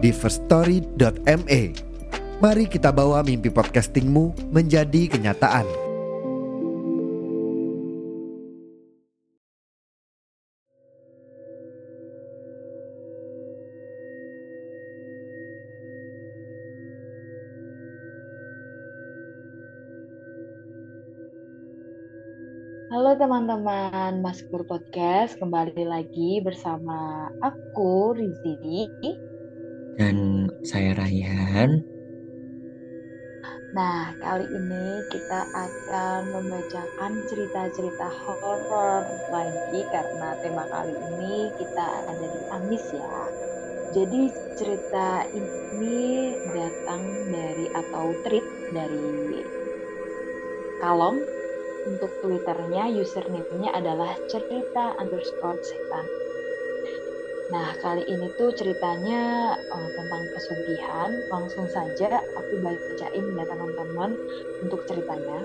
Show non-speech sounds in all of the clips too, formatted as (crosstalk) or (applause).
di firststory.me. Mari kita bawa mimpi podcastingmu menjadi kenyataan. Halo teman-teman, Maskur Podcast kembali lagi bersama aku Rizky. Dan saya Rayhan. Nah, kali ini kita akan membacakan cerita-cerita horor lagi karena tema kali ini kita ada di Amis ya. Jadi cerita ini datang dari atau tweet dari Kalom untuk twitternya username-nya adalah cerita underscore setan. Nah kali ini tuh ceritanya uh, tentang pesugihan. Langsung saja aku bacain ya teman-teman untuk ceritanya.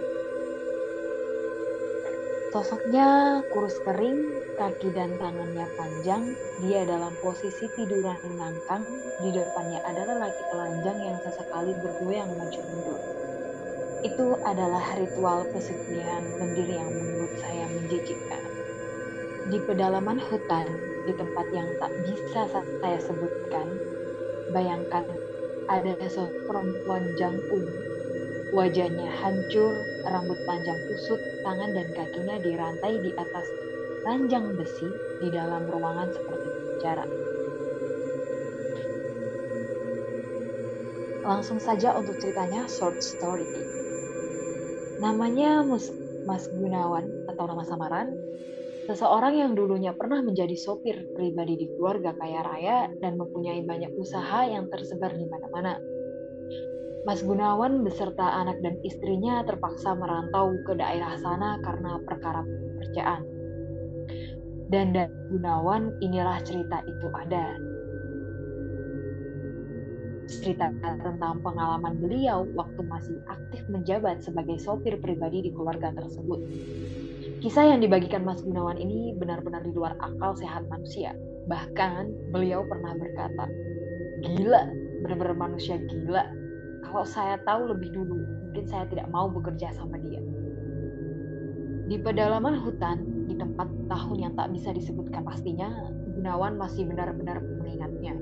Sosoknya kurus kering, kaki dan tangannya panjang. Dia dalam posisi tiduran menangkang. Di depannya adalah laki telanjang yang sesekali bergoyang maju mundur itu adalah ritual pesugihan pendiri yang menurut saya menjijikkan. Di pedalaman hutan, di tempat yang tak bisa saya sebutkan, bayangkan ada seorang perempuan jangkung. Wajahnya hancur, rambut panjang kusut, tangan dan kakinya dirantai di atas ranjang besi di dalam ruangan seperti penjara. Langsung saja untuk ceritanya short story. Namanya Mus Mas Gunawan atau nama samaran, seseorang yang dulunya pernah menjadi sopir pribadi di keluarga kaya raya dan mempunyai banyak usaha yang tersebar di mana-mana. Mas Gunawan beserta anak dan istrinya terpaksa merantau ke daerah sana karena perkara pekerjaan. Dan dari Gunawan inilah cerita itu ada cerita tentang pengalaman beliau waktu masih aktif menjabat sebagai sopir pribadi di keluarga tersebut. Kisah yang dibagikan Mas Gunawan ini benar-benar di luar akal sehat manusia. Bahkan beliau pernah berkata, gila, benar-benar manusia gila. Kalau saya tahu lebih dulu, mungkin saya tidak mau bekerja sama dia. Di pedalaman hutan, di tempat tahun yang tak bisa disebutkan pastinya, Gunawan masih benar-benar mengingatnya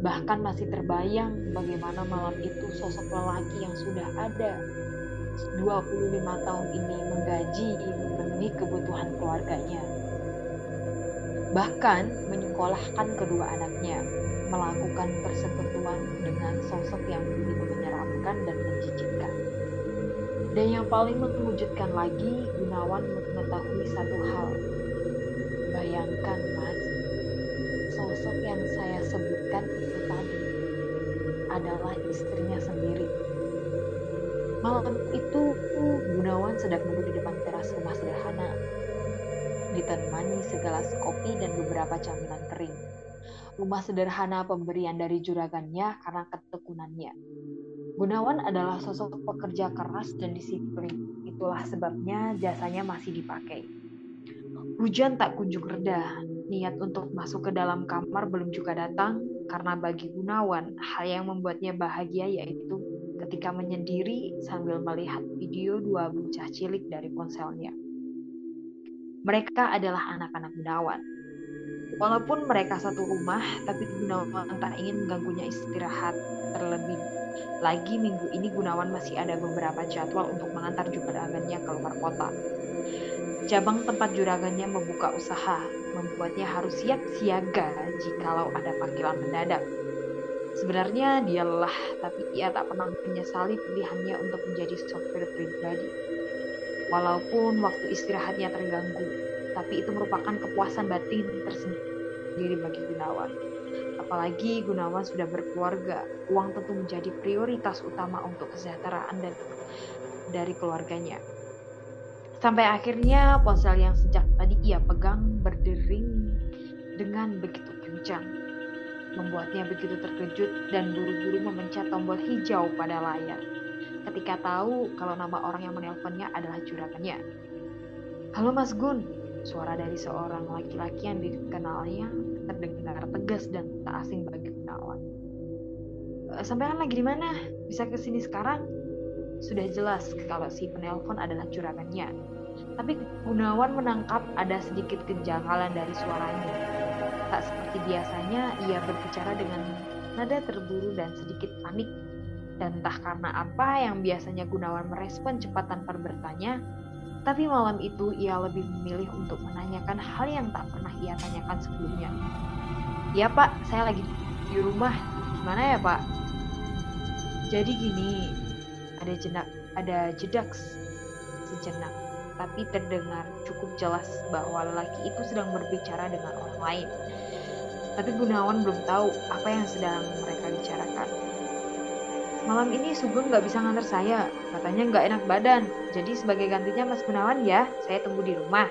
Bahkan masih terbayang bagaimana malam itu sosok lelaki yang sudah ada 25 tahun ini menggaji memenuhi kebutuhan keluarganya. Bahkan menyekolahkan kedua anaknya, melakukan persekutuan dengan sosok yang begitu menyeramkan dan menjijikkan. Dan yang paling mengejutkan lagi, Gunawan mengetahui satu hal. Bayangkan, Mas, sosok yang saya sebutkan itu tadi adalah istrinya sendiri. Malam itu Gunawan sedang duduk di depan teras rumah sederhana, ditemani segelas kopi dan beberapa camilan kering. Rumah sederhana pemberian dari juragannya karena ketekunannya. Gunawan adalah sosok pekerja keras dan disiplin. Itulah sebabnya jasanya masih dipakai. Hujan tak kunjung reda, Niat untuk masuk ke dalam kamar belum juga datang karena bagi Gunawan hal yang membuatnya bahagia yaitu ketika menyendiri sambil melihat video dua bocah cilik dari ponselnya. Mereka adalah anak-anak Gunawan. Walaupun mereka satu rumah, tapi Gunawan tak ingin mengganggunya istirahat. Terlebih lagi minggu ini Gunawan masih ada beberapa jadwal untuk mengantar juragannya ke luar kota. Cabang tempat juragannya membuka usaha, membuatnya harus siap siaga jikalau ada panggilan mendadak. Sebenarnya dia lelah, tapi ia tak pernah menyesali pilihannya untuk menjadi sopir pribadi. Walaupun waktu istirahatnya terganggu, tapi itu merupakan kepuasan batin tersendiri. diri bagi Gunawan. Apalagi Gunawan sudah berkeluarga, uang tentu menjadi prioritas utama untuk kesejahteraan dan dari keluarganya. Sampai akhirnya ponsel yang sejak tadi ia pegang berdering dengan begitu kencang. Membuatnya begitu terkejut dan buru-buru memencet tombol hijau pada layar. Ketika tahu kalau nama orang yang menelponnya adalah juragannya. Halo Mas Gun, suara dari seorang laki-laki yang dikenalnya terdengar tegas dan tak asing bagi Gunawan. Eh, Sampai lagi di mana? Bisa ke sini sekarang? Sudah jelas kalau si penelpon adalah juragannya. Tapi Gunawan menangkap ada sedikit kejanggalan dari suaranya. Tak seperti biasanya, ia berbicara dengan nada terburu dan sedikit panik. Dan entah karena apa yang biasanya Gunawan merespon cepat tanpa bertanya, tapi malam itu ia lebih memilih untuk menanyakan hal yang tak pernah ia tanyakan sebelumnya. Ya pak, saya lagi di rumah. Gimana ya pak? Jadi gini, ada jenak, ada jedak sejenak tapi terdengar cukup jelas bahwa lelaki itu sedang berbicara dengan orang lain. Tapi Gunawan belum tahu apa yang sedang mereka bicarakan. Malam ini Sugeng nggak bisa ngantar saya, katanya nggak enak badan. Jadi sebagai gantinya Mas Gunawan ya, saya tunggu di rumah.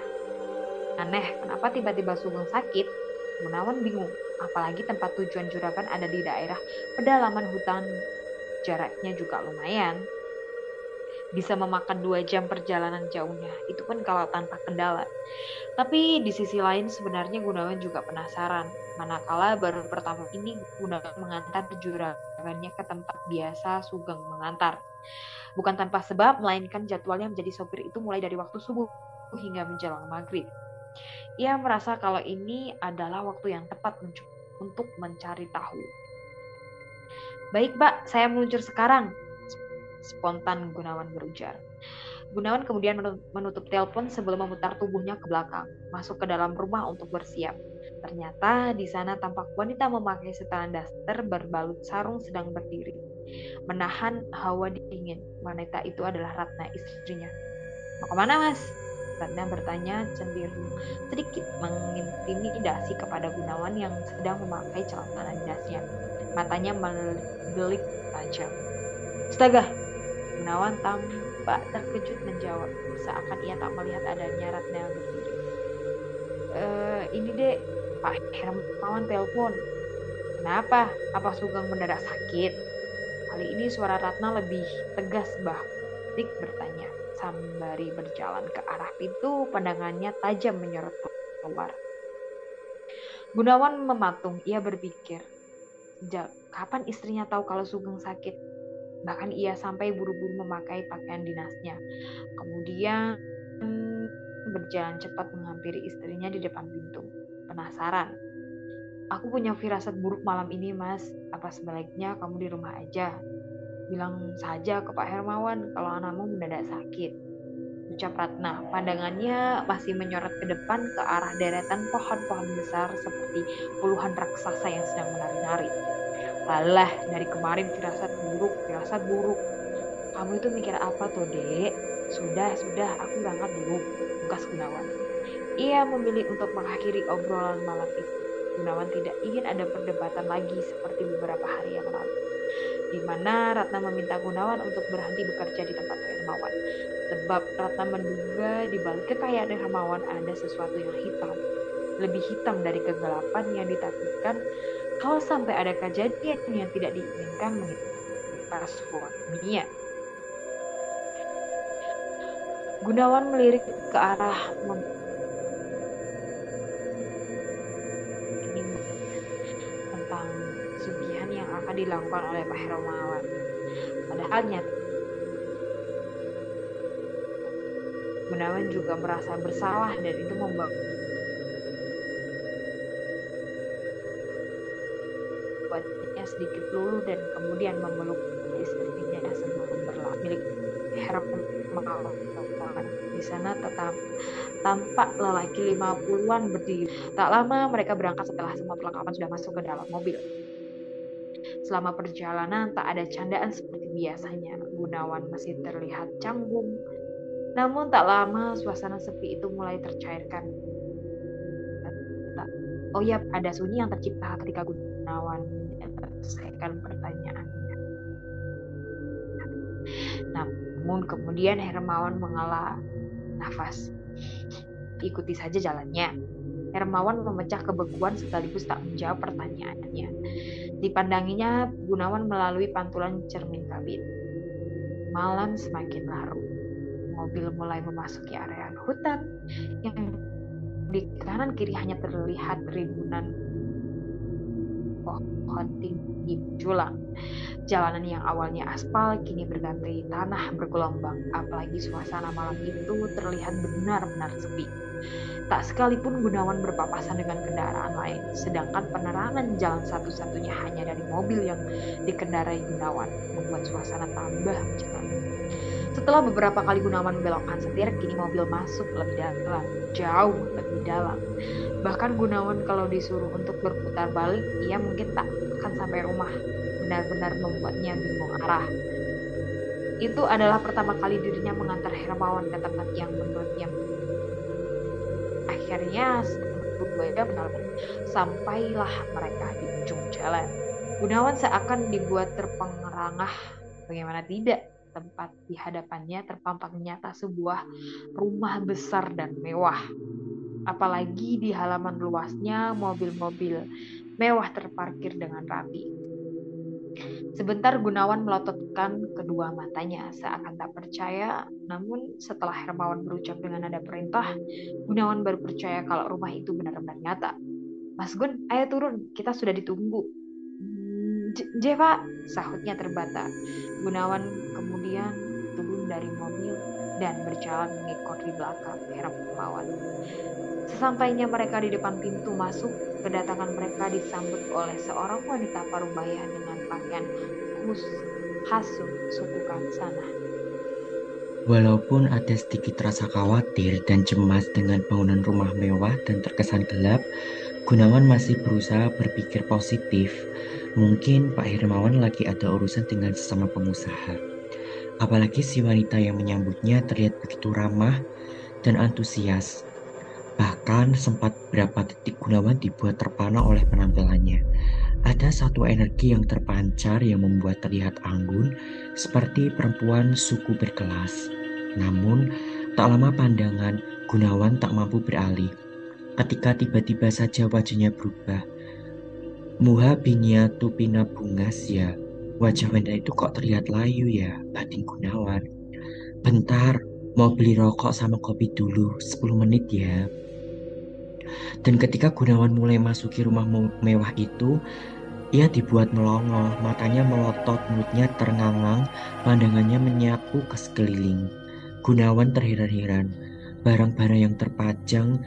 Aneh, kenapa tiba-tiba Sugeng sakit? Gunawan bingung, apalagi tempat tujuan juragan ada di daerah pedalaman hutan. Jaraknya juga lumayan bisa memakan dua jam perjalanan jauhnya. Itu pun kalau tanpa kendala. Tapi di sisi lain sebenarnya Gunawan juga penasaran. Manakala baru pertama ini Gunawan mengantar juragannya ke tempat biasa Sugeng mengantar. Bukan tanpa sebab, melainkan jadwalnya menjadi sopir itu mulai dari waktu subuh hingga menjelang maghrib. Ia merasa kalau ini adalah waktu yang tepat untuk mencari tahu. Baik, Pak, saya meluncur sekarang spontan Gunawan berujar. Gunawan kemudian menutup telepon sebelum memutar tubuhnya ke belakang, masuk ke dalam rumah untuk bersiap. Ternyata di sana tampak wanita memakai setelan daster berbalut sarung sedang berdiri. Menahan hawa dingin. Wanita itu adalah Ratna istrinya. Mau ke mana mas? Ratna bertanya cenderung sedikit mengintimidasi kepada Gunawan yang sedang memakai celana dinasnya. Matanya melilik tajam. Astaga, Gunawan tampak terkejut menjawab, seakan ia tak melihat adanya Ratna yang berdiri. E, ini dek, Pak Hermawan telepon. Kenapa? Apa Sugeng mendadak sakit? Kali ini suara Ratna lebih tegas bah. Dik bertanya, sembari berjalan ke arah pintu, pandangannya tajam menyorot keluar. Gunawan mematung, ia berpikir, sejak kapan istrinya tahu kalau Sugeng sakit? Bahkan ia sampai buru-buru memakai pakaian dinasnya. Kemudian berjalan cepat menghampiri istrinya di depan pintu. Penasaran. Aku punya firasat buruk malam ini, Mas. Apa sebaliknya kamu di rumah aja? Bilang saja ke Pak Hermawan kalau anakmu mendadak sakit. Ucap Ratna, pandangannya masih menyorot ke depan ke arah deretan pohon-pohon besar seperti puluhan raksasa yang sedang menari-nari. Alah, dari kemarin firasat buruk, firasat buruk. Kamu itu mikir apa tuh, dek? Sudah, sudah, aku berangkat dulu. Bukas Gunawan. Ia memilih untuk mengakhiri obrolan malam itu. Gunawan tidak ingin ada perdebatan lagi seperti beberapa hari yang lalu. Di mana Ratna meminta Gunawan untuk berhenti bekerja di tempat Hermawan. Sebab Ratna menduga di balik kekayaan Hermawan ada sesuatu yang hitam. Lebih hitam dari kegelapan yang ditakutkan kalau sampai ada kejadian yang tidak diinginkan menimpa suaminya. Gunawan melirik ke arah tentang sugihan yang akan dilakukan oleh Pak Hermawan. Padahal nyata Gunawan juga merasa bersalah dan itu membuat buatnya sedikit luluh dan kemudian memeluk istrinya sebelum berlalu milik Hermawan. Di sana tetap tampak lelaki lima puluhan berdiri. Tak lama mereka berangkat setelah semua perlengkapan sudah masuk ke dalam mobil. Selama perjalanan tak ada candaan seperti biasanya. Gunawan masih terlihat canggung. Namun tak lama suasana sepi itu mulai tercairkan. Oh ya, ada sunyi yang tercipta ketika Gunawan menyelesaikan pertanyaannya. Namun kemudian Hermawan mengalah nafas. Ikuti saja jalannya. Hermawan memecah kebekuan sekaligus tak menjawab pertanyaannya. Dipandanginya Gunawan melalui pantulan cermin kabin. Malam semakin larut. Mobil mulai memasuki area hutan yang di kanan kiri hanya terlihat ribuan pohon tinggi menjulang. Jalanan yang awalnya aspal kini berganti tanah bergelombang, apalagi suasana malam itu terlihat benar-benar sepi. Tak sekalipun Gunawan berpapasan dengan kendaraan lain, sedangkan penerangan jalan satu-satunya hanya dari mobil yang dikendarai Gunawan, membuat suasana tambah mencekam. Setelah beberapa kali Gunawan membelokkan setir, kini mobil masuk lebih dalam, jauh lebih dalam. Bahkan Gunawan kalau disuruh untuk berputar balik, ia mungkin tak akan sampai rumah. Benar-benar membuatnya bingung arah. Itu adalah pertama kali dirinya mengantar Hermawan ke tempat yang menurutnya akhirnya sampailah mereka di ujung jalan. Gunawan seakan dibuat terpengerangah, bagaimana tidak tempat di hadapannya terpampang nyata sebuah rumah besar dan mewah. Apalagi di halaman luasnya mobil-mobil mewah terparkir dengan rapi. Sebentar Gunawan melototkan kedua matanya seakan tak percaya, namun setelah Hermawan berucap dengan nada perintah, Gunawan baru percaya kalau rumah itu benar-benar nyata. Mas Gun, ayo turun, kita sudah ditunggu. J, Pak, sahutnya terbata. Gunawan kemudian dari mobil dan berjalan mengikut di belakang Hermawan. Sesampainya mereka di depan pintu masuk, kedatangan mereka disambut oleh seorang wanita parubaya dengan pakaian khus khas suku Kansana. Walaupun ada sedikit rasa khawatir dan cemas dengan bangunan rumah mewah dan terkesan gelap, Gunawan masih berusaha berpikir positif. Mungkin Pak Hermawan lagi ada urusan dengan sesama pengusaha. Apalagi si wanita yang menyambutnya terlihat begitu ramah dan antusias. Bahkan sempat berapa detik Gunawan dibuat terpana oleh penampilannya. Ada satu energi yang terpancar yang membuat terlihat anggun seperti perempuan suku berkelas. Namun, tak lama pandangan Gunawan tak mampu beralih. Ketika tiba-tiba saja wajahnya berubah. Muha binya tupina bungas ya. Wajah wanita itu kok terlihat layu ya, batin Gunawan. Bentar, mau beli rokok sama kopi dulu, 10 menit ya. Dan ketika Gunawan mulai masuki rumah mewah itu, ia dibuat melongo, matanya melotot, mulutnya terngangang, pandangannya menyapu ke sekeliling. Gunawan terheran-heran, barang-barang yang terpajang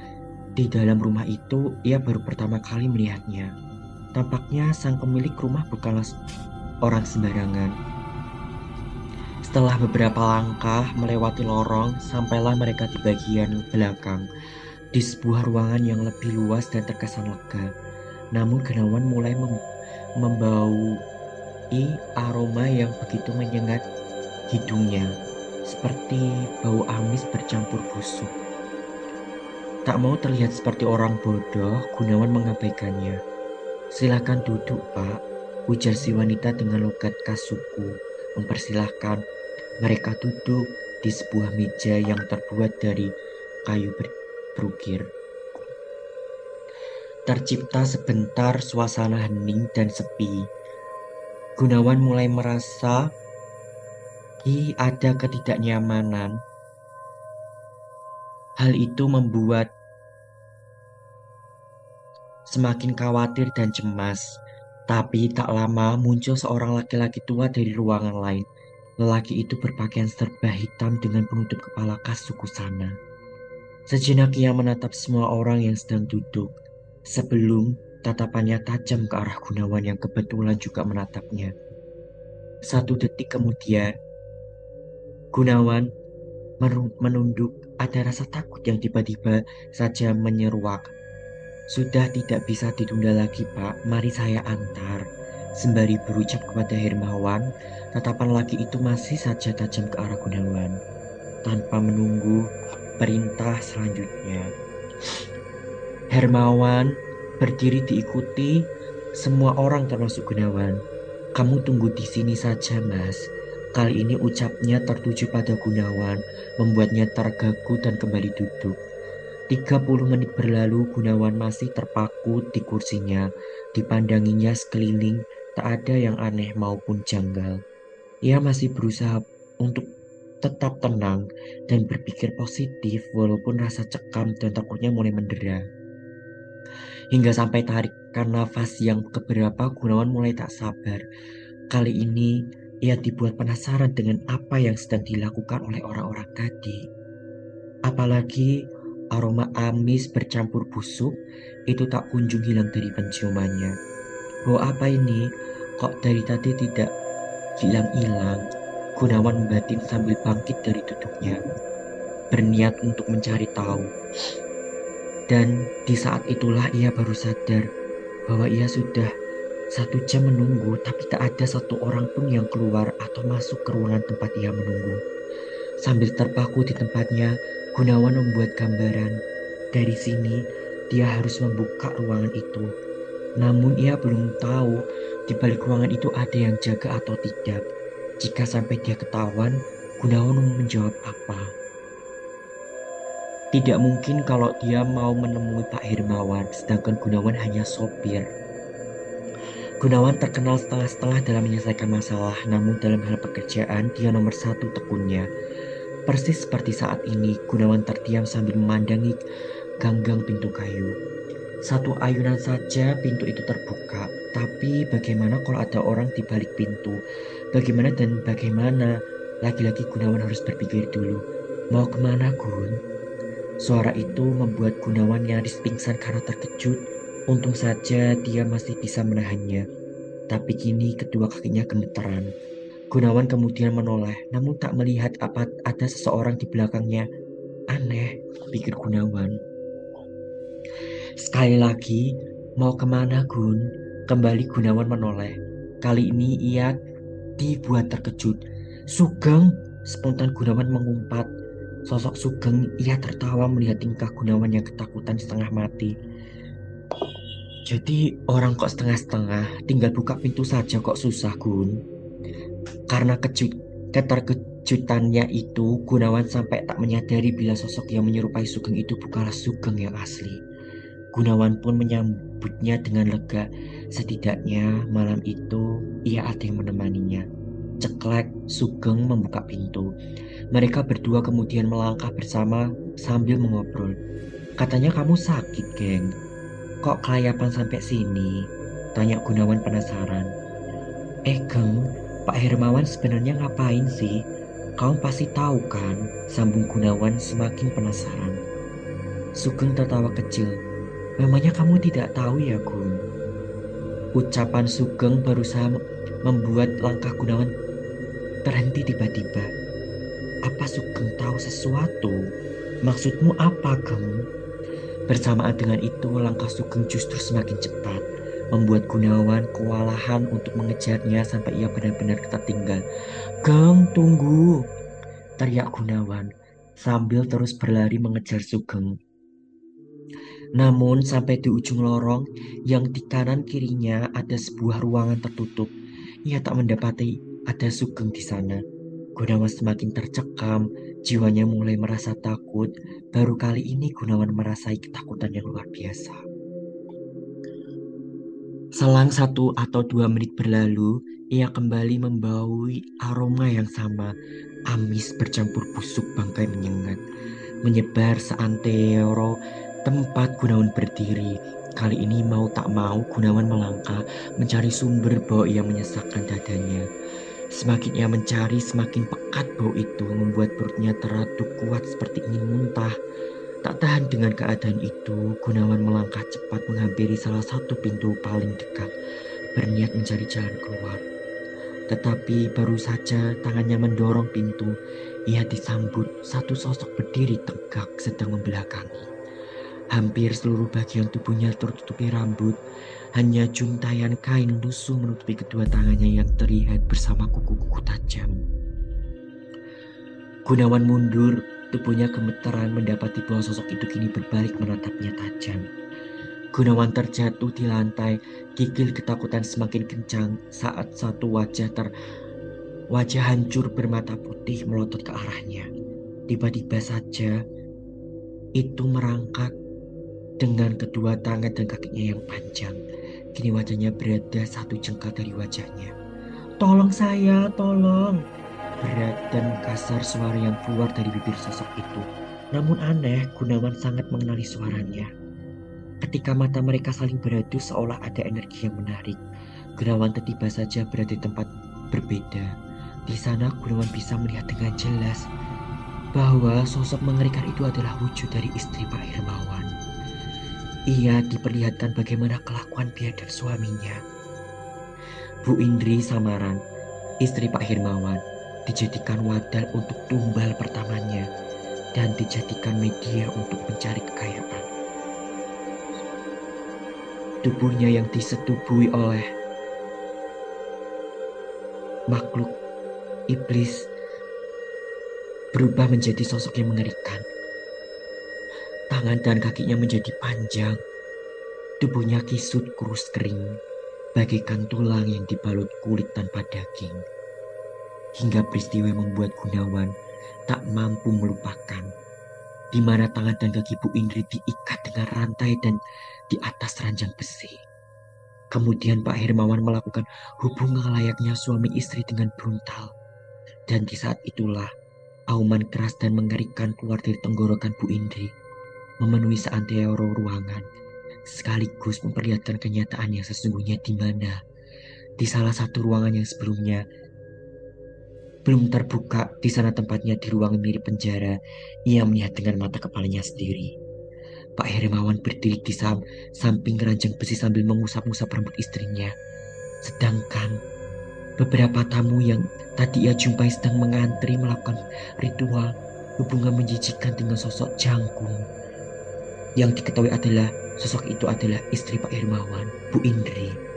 di dalam rumah itu ia baru pertama kali melihatnya. Tampaknya sang pemilik rumah bukanlah orang sembarangan. Setelah beberapa langkah melewati lorong, sampailah mereka di bagian belakang di sebuah ruangan yang lebih luas dan terkesan lega. Namun Genawan mulai mem membau aroma yang begitu menyengat hidungnya, seperti bau amis bercampur busuk. Tak mau terlihat seperti orang bodoh, Gunawan mengabaikannya. Silakan duduk, Pak, ujar si wanita dengan logat kasuku, mempersilahkan mereka duduk di sebuah meja yang terbuat dari kayu ber berukir. Tercipta sebentar suasana hening dan sepi. Gunawan mulai merasa i ada ketidaknyamanan. Hal itu membuat semakin khawatir dan cemas. Tapi tak lama muncul seorang laki-laki tua dari ruangan lain. Lelaki itu berpakaian serba hitam dengan penutup kepala khas suku sana. Sejenak ia menatap semua orang yang sedang duduk, sebelum tatapannya tajam ke arah Gunawan yang kebetulan juga menatapnya. Satu detik kemudian, Gunawan menunduk ada rasa takut yang tiba-tiba saja menyeruak. Sudah tidak bisa ditunda lagi pak, mari saya antar. Sembari berucap kepada Hermawan, tatapan laki itu masih saja tajam ke arah Gunawan. Tanpa menunggu perintah selanjutnya. Hermawan berdiri diikuti semua orang termasuk Gunawan. Kamu tunggu di sini saja, Mas. Kali ini ucapnya tertuju pada Gunawan, membuatnya terganggu dan kembali duduk. 30 menit berlalu, Gunawan masih terpaku di kursinya. Dipandanginya sekeliling, tak ada yang aneh maupun janggal. Ia masih berusaha untuk tetap tenang dan berpikir positif walaupun rasa cekam dan takutnya mulai mendera. Hingga sampai tarikan nafas yang keberapa Gunawan mulai tak sabar. Kali ini ia dibuat penasaran dengan apa yang sedang dilakukan oleh orang-orang tadi. Apalagi aroma amis bercampur busuk itu tak kunjung hilang dari penciumannya. Bau apa ini? Kok dari tadi tidak hilang-hilang? Gunawan membatin sambil bangkit dari duduknya. Berniat untuk mencari tahu. Dan di saat itulah ia baru sadar bahwa ia sudah satu jam menunggu tapi tak ada satu orang pun yang keluar atau masuk ke ruangan tempat ia menunggu. Sambil terpaku di tempatnya, Gunawan membuat gambaran. Dari sini, dia harus membuka ruangan itu. Namun ia belum tahu di balik ruangan itu ada yang jaga atau tidak. Jika sampai dia ketahuan, Gunawan menjawab apa? Tidak mungkin kalau dia mau menemui Pak Hermawan, sedangkan Gunawan hanya sopir. Gunawan terkenal setengah-setengah dalam menyelesaikan masalah, namun dalam hal pekerjaan dia nomor satu tekunnya. Persis seperti saat ini, Gunawan terdiam sambil memandangi ganggang pintu kayu. Satu ayunan saja pintu itu terbuka, tapi bagaimana kalau ada orang di balik pintu? Bagaimana dan bagaimana? Lagi-lagi Gunawan harus berpikir dulu. Mau ke mana Gun? Suara itu membuat Gunawan nyaris pingsan karena terkejut. Untung saja dia masih bisa menahannya. Tapi kini kedua kakinya gemeteran. Gunawan kemudian menoleh, namun tak melihat apa ada seseorang di belakangnya. Aneh, pikir Gunawan. Sekali lagi, mau ke mana Gun? Kembali Gunawan menoleh. Kali ini ia dibuat terkejut. Sugeng, spontan Gunawan mengumpat. Sosok Sugeng ia tertawa melihat tingkah Gunawan yang ketakutan setengah mati. Jadi orang kok setengah-setengah, tinggal buka pintu saja kok susah Gun. Karena kejut, keterkejutannya itu, Gunawan sampai tak menyadari bila sosok yang menyerupai Sugeng itu bukanlah Sugeng yang asli. Gunawan pun menyambutnya dengan lega. Setidaknya malam itu ia ada yang menemaninya. Ceklek, Sugeng membuka pintu. Mereka berdua kemudian melangkah bersama sambil mengobrol. Katanya kamu sakit, geng. Kok kelayapan sampai sini? Tanya Gunawan penasaran. Eh, geng, Pak Hermawan sebenarnya ngapain sih? Kamu pasti tahu kan? Sambung Gunawan semakin penasaran. Sugeng tertawa kecil. Memangnya kamu tidak tahu ya, Gun? Ucapan Sugeng berusaha membuat langkah Gunawan terhenti tiba-tiba. Apa Sugeng tahu sesuatu? Maksudmu apa, Geng? Bersamaan dengan itu, langkah Sugeng justru semakin cepat, membuat Gunawan kewalahan untuk mengejarnya sampai ia benar-benar tertinggal. Geng, tunggu! Teriak Gunawan sambil terus berlari mengejar Sugeng. Namun sampai di ujung lorong yang di kanan kirinya ada sebuah ruangan tertutup, ia tak mendapati ada Sugeng di sana. Gunawan semakin tercekam, jiwanya mulai merasa takut. Baru kali ini Gunawan merasai ketakutan yang luar biasa. Selang satu atau dua menit berlalu, ia kembali membaui aroma yang sama, amis bercampur busuk bangkai menyengat. Menyebar seantero tempat Gunawan berdiri. Kali ini mau tak mau Gunawan melangkah mencari sumber bau yang menyesakkan dadanya. Semakin ia mencari, semakin pekat bau itu membuat perutnya teraduk kuat seperti ingin muntah. Tak tahan dengan keadaan itu, Gunawan melangkah cepat menghampiri salah satu pintu paling dekat, berniat mencari jalan keluar. Tetapi baru saja tangannya mendorong pintu, ia disambut satu sosok berdiri tegak sedang membelakangi. Hampir seluruh bagian tubuhnya tertutupi rambut, hanya juntayan kain lusuh menutupi kedua tangannya yang terlihat bersama kuku-kuku tajam. Gunawan mundur, tubuhnya gemeteran mendapati bahwa sosok itu kini berbalik menatapnya tajam. Gunawan terjatuh di lantai, gigil ketakutan semakin kencang saat satu wajah ter wajah hancur bermata putih melotot ke arahnya. Tiba-tiba saja itu merangkak dengan kedua tangan dan kakinya yang panjang. Kini wajahnya berada satu jengkal dari wajahnya. Tolong saya, tolong. Berat dan kasar suara yang keluar dari bibir sosok itu. Namun aneh, Gunawan sangat mengenali suaranya. Ketika mata mereka saling beradu seolah ada energi yang menarik. Gunawan tiba saja berada di tempat berbeda. Di sana Gunawan bisa melihat dengan jelas bahwa sosok mengerikan itu adalah wujud dari istri Pak Hermawan. Ia diperlihatkan bagaimana kelakuan biadab suaminya. Bu Indri Samaran, istri Pak Hermawan, dijadikan wadal untuk tumbal pertamanya dan dijadikan media untuk mencari kekayaan tubuhnya yang disetubui oleh makhluk iblis berubah menjadi sosok yang mengerikan. Tangan dan kakinya menjadi panjang, tubuhnya kisut kurus kering, bagaikan tulang yang dibalut kulit tanpa daging. Hingga peristiwa membuat Gunawan tak mampu melupakan di mana tangan dan kaki Bu Indri diikat dengan rantai dan di atas ranjang besi. Kemudian Pak Hermawan melakukan hubungan layaknya suami istri dengan brutal. Dan di saat itulah auman keras dan mengerikan keluar dari tenggorokan Bu Indri, memenuhi seantero ruangan, sekaligus memperlihatkan kenyataan yang sesungguhnya di mana di salah satu ruangan yang sebelumnya belum terbuka di sana tempatnya di ruang mirip penjara. Ia melihat dengan mata kepalanya sendiri. Pak Hermawan berdiri di sam samping keranjang besi sambil mengusap-ngusap rambut istrinya. Sedangkan beberapa tamu yang tadi ia jumpai sedang mengantri melakukan ritual hubungan menjijikan dengan sosok jangkung. Yang diketahui adalah sosok itu adalah istri Pak Hermawan, Bu Indri.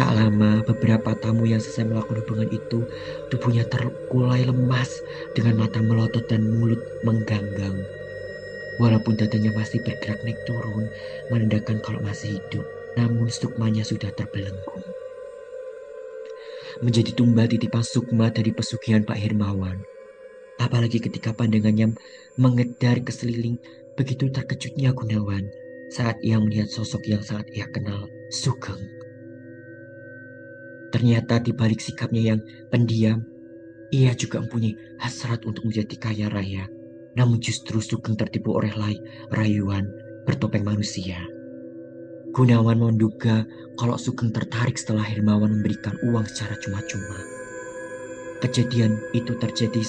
Tak lama, beberapa tamu yang selesai melakukan hubungan itu, tubuhnya terkulai lemas dengan mata melotot dan mulut mengganggang. Walaupun dadanya masih bergerak naik turun, menandakan kalau masih hidup, namun sukmanya sudah terbelenggu. Menjadi tumbal titipan sukma dari pesugihan Pak Hermawan. Apalagi ketika pandangannya mengedar ke seliling, begitu terkejutnya Gunawan saat ia melihat sosok yang sangat ia kenal, Sugeng. Ternyata di balik sikapnya yang pendiam, ia juga mempunyai hasrat untuk menjadi kaya raya. Namun justru Sugeng tertipu oleh lay, rayuan bertopeng manusia. Gunawan menduga kalau Sugeng tertarik setelah Hermawan memberikan uang secara cuma-cuma. Kejadian itu terjadi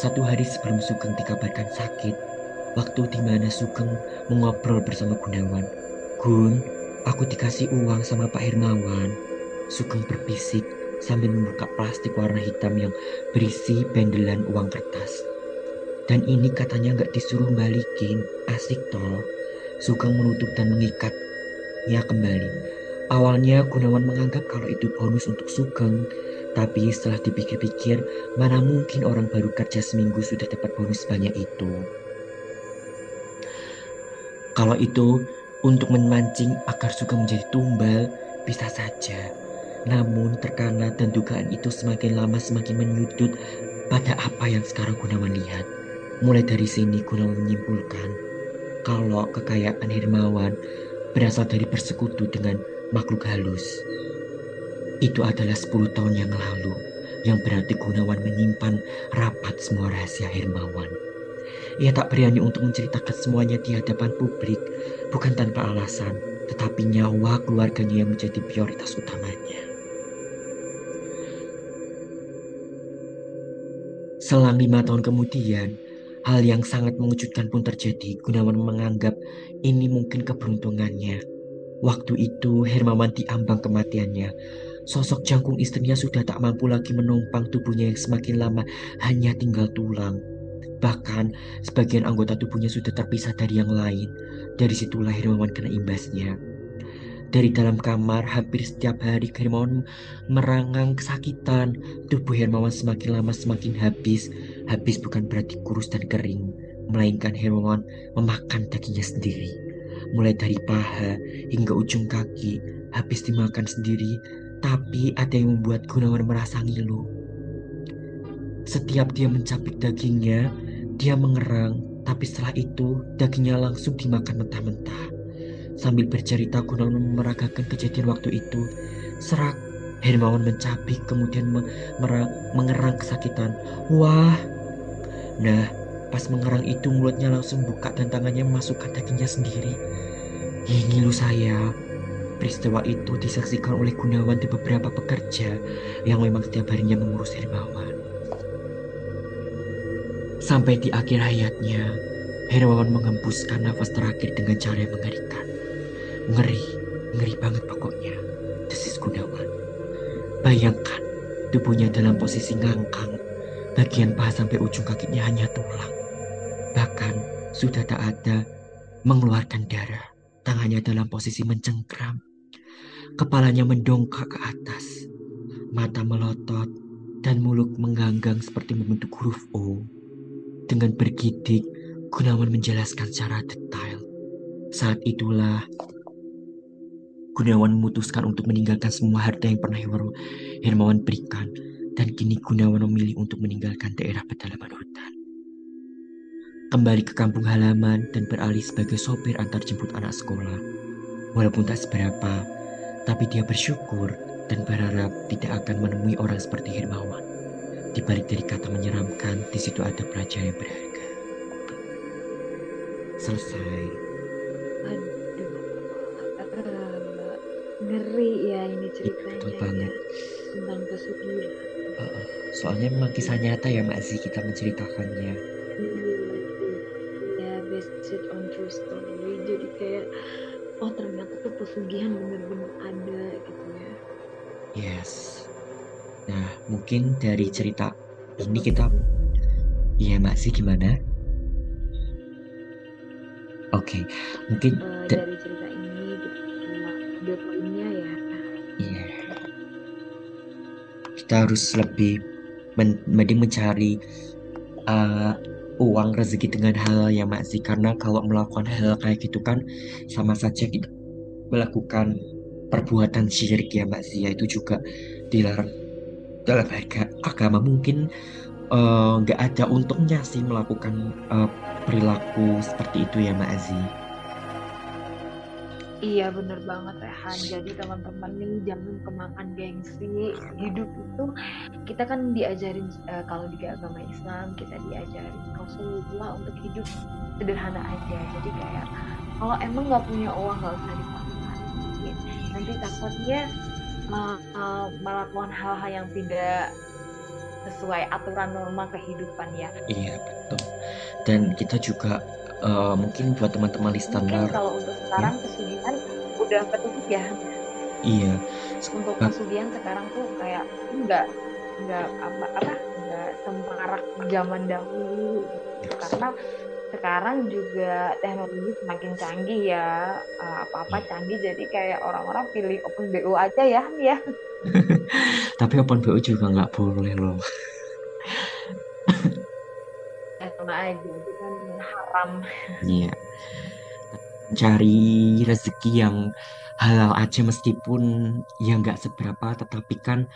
satu hari sebelum Sugeng dikabarkan sakit. Waktu di mana Sugeng mengobrol bersama Gunawan. Gun, aku dikasih uang sama Pak Hermawan. Sugeng berbisik sambil membuka plastik warna hitam yang berisi bendelan uang kertas. Dan ini katanya nggak disuruh balikin, asik toh. Sugeng menutup dan mengikatnya kembali. Awalnya Gunawan menganggap kalau itu bonus untuk Sugeng, tapi setelah dipikir-pikir, mana mungkin orang baru kerja seminggu sudah dapat bonus banyak itu. Kalau itu untuk memancing agar Sugeng menjadi tumbal, bisa saja. Namun terkana dan dugaan itu semakin lama semakin menyudut pada apa yang sekarang Gunawan lihat. Mulai dari sini Gunawan menyimpulkan kalau kekayaan Hermawan berasal dari persekutu dengan makhluk halus. Itu adalah 10 tahun yang lalu yang berarti Gunawan menyimpan rapat semua rahasia Hermawan. Ia tak berani untuk menceritakan semuanya di hadapan publik, bukan tanpa alasan, tetapi nyawa keluarganya yang menjadi prioritas utamanya. Selang lima tahun kemudian, hal yang sangat mengejutkan pun terjadi. Gunawan menganggap ini mungkin keberuntungannya. Waktu itu Hermawan diambang kematiannya. Sosok jangkung istrinya sudah tak mampu lagi menumpang tubuhnya yang semakin lama hanya tinggal tulang. Bahkan sebagian anggota tubuhnya sudah terpisah dari yang lain. Dari situlah Hermawan kena imbasnya. Dari dalam kamar, hampir setiap hari Hermawan merangang kesakitan. Tubuh Hermawan semakin lama semakin habis. Habis bukan berarti kurus dan kering, melainkan Hermawan memakan dagingnya sendiri. mulai dari paha hingga ujung kaki, habis dimakan sendiri, tapi ada yang membuat Gunawan merasa ngilu. Setiap dia mencapik dagingnya, dia mengerang, tapi setelah itu dagingnya langsung dimakan mentah-mentah. Sambil bercerita Gunawan memeragakan kejadian waktu itu. Serak, Hermawan mencapik kemudian mengerang kesakitan. Wah! Nah, pas mengerang itu mulutnya langsung buka dan tangannya memasukkan dagingnya sendiri. Ngilu saya. Peristiwa itu disaksikan oleh Gunawan di beberapa pekerja yang memang setiap harinya mengurus Hermawan. Sampai di akhir hayatnya, Hermawan menghembuskan nafas terakhir dengan cara yang mengerikan. Ngeri, ngeri banget pokoknya. Desis Gunawan. Bayangkan, tubuhnya dalam posisi ngangkang. Bagian paha sampai ujung kakinya hanya tulang. Bahkan sudah tak ada mengeluarkan darah. Tangannya dalam posisi mencengkram. Kepalanya mendongkak ke atas. Mata melotot dan mulut mengganggang seperti membentuk huruf O. Dengan bergidik, Gunawan menjelaskan secara detail. Saat itulah Gunawan memutuskan untuk meninggalkan semua harta yang pernah Hermawan berikan dan kini Gunawan memilih untuk meninggalkan daerah pedalaman hutan. Kembali ke kampung halaman dan beralih sebagai sopir antar jemput anak sekolah. Walaupun tak seberapa, tapi dia bersyukur dan berharap tidak akan menemui orang seperti Hermawan. Di balik dari kata menyeramkan, di situ ada pelajaran yang berharga. Selesai. Aduh, uh, ngeri ya ini ceritanya. Iya, betul banget. Ya, tentang pesugihan. Uh, soalnya memang kisah nyata ya Mbak Zi kita menceritakannya. Ya, based on true story. Jadi kayak, oh ternyata tuh pesugihan bener-bener ada gitu ya. Yes. Nah, mungkin dari cerita ini kita Iya, Mbak sih gimana? Oke, okay. mungkin uh, dari cerita ini poinnya ya. Iya. Kita harus lebih men mending mencari uh, uang rezeki dengan hal yang masih karena kalau melakukan hal kayak gitu kan sama saja kita melakukan perbuatan syirik ya Mbak Zia itu juga dilarang dalam agama mungkin eh, nggak uh, ada untungnya sih melakukan uh, perilaku seperti itu ya Mbak Azi. Iya bener banget Rehan. Jadi teman-teman nih jangan kemakan gengsi. Hidup itu kita kan diajarin uh, kalau di agama Islam kita diajarin Rasulullah untuk hidup sederhana aja. Jadi kayak kalau emang nggak punya uang nggak usah dipakai nanti takutnya uh, uh, melakukan hal-hal yang tidak sesuai aturan norma kehidupan ya. Iya betul. Dan kita juga uh, mungkin buat teman-teman listener. Mungkin kalau untuk sekarang ya? pesugihan udah ketutup ya. Iya. Untuk pesugihan sekarang tuh kayak enggak enggak apa apa enggak semarak zaman dahulu yes. karena sekarang juga teknologi semakin canggih ya uh, apa-apa hmm. canggih jadi kayak orang-orang pilih open BO aja ya ya (laughs) tapi open BO juga nggak boleh loh sama aja itu kan haram iya cari rezeki yang halal aja meskipun ya nggak seberapa tetapi kan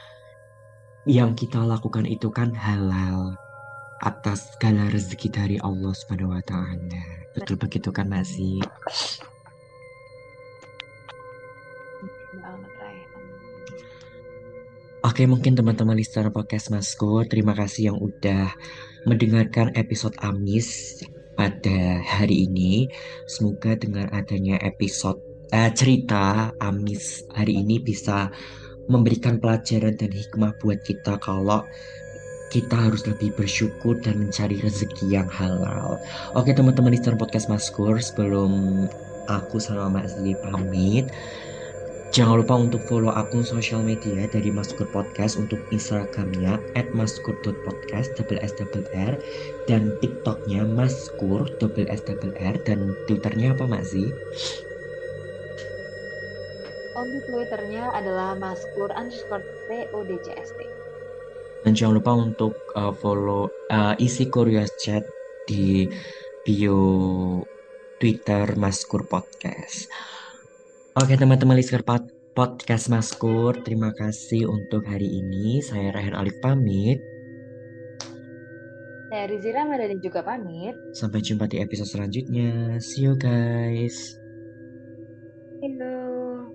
yang kita lakukan itu kan halal atas segala rezeki dari Allah Subhanahu wa taala. Betul begitu kan masih? Oke mungkin teman-teman listener podcast Masko Terima kasih yang udah mendengarkan episode Amis pada hari ini Semoga dengan adanya episode eh, cerita Amis hari ini bisa memberikan pelajaran dan hikmah buat kita kalau kita harus lebih bersyukur dan mencari rezeki yang halal. Oke teman-teman listener podcast Maskur, sebelum aku sama Mbak Zli pamit, jangan lupa untuk follow akun sosial media dari Maskur Podcast untuk Instagramnya at maskur.podcast double s double r dan TikToknya maskur double s double r dan Twitternya apa Mbak Zli? Untuk Twitternya adalah maskur underscore PODCST. Dan jangan lupa untuk uh, follow uh, isi Curious Chat di bio Twitter Maskur Podcast. Oke teman-teman listener pod- podcast Maskur, terima kasih untuk hari ini. Saya Rahen Alif pamit. Saya Rizi Ramadhani juga pamit. Sampai jumpa di episode selanjutnya. See you guys. Hello.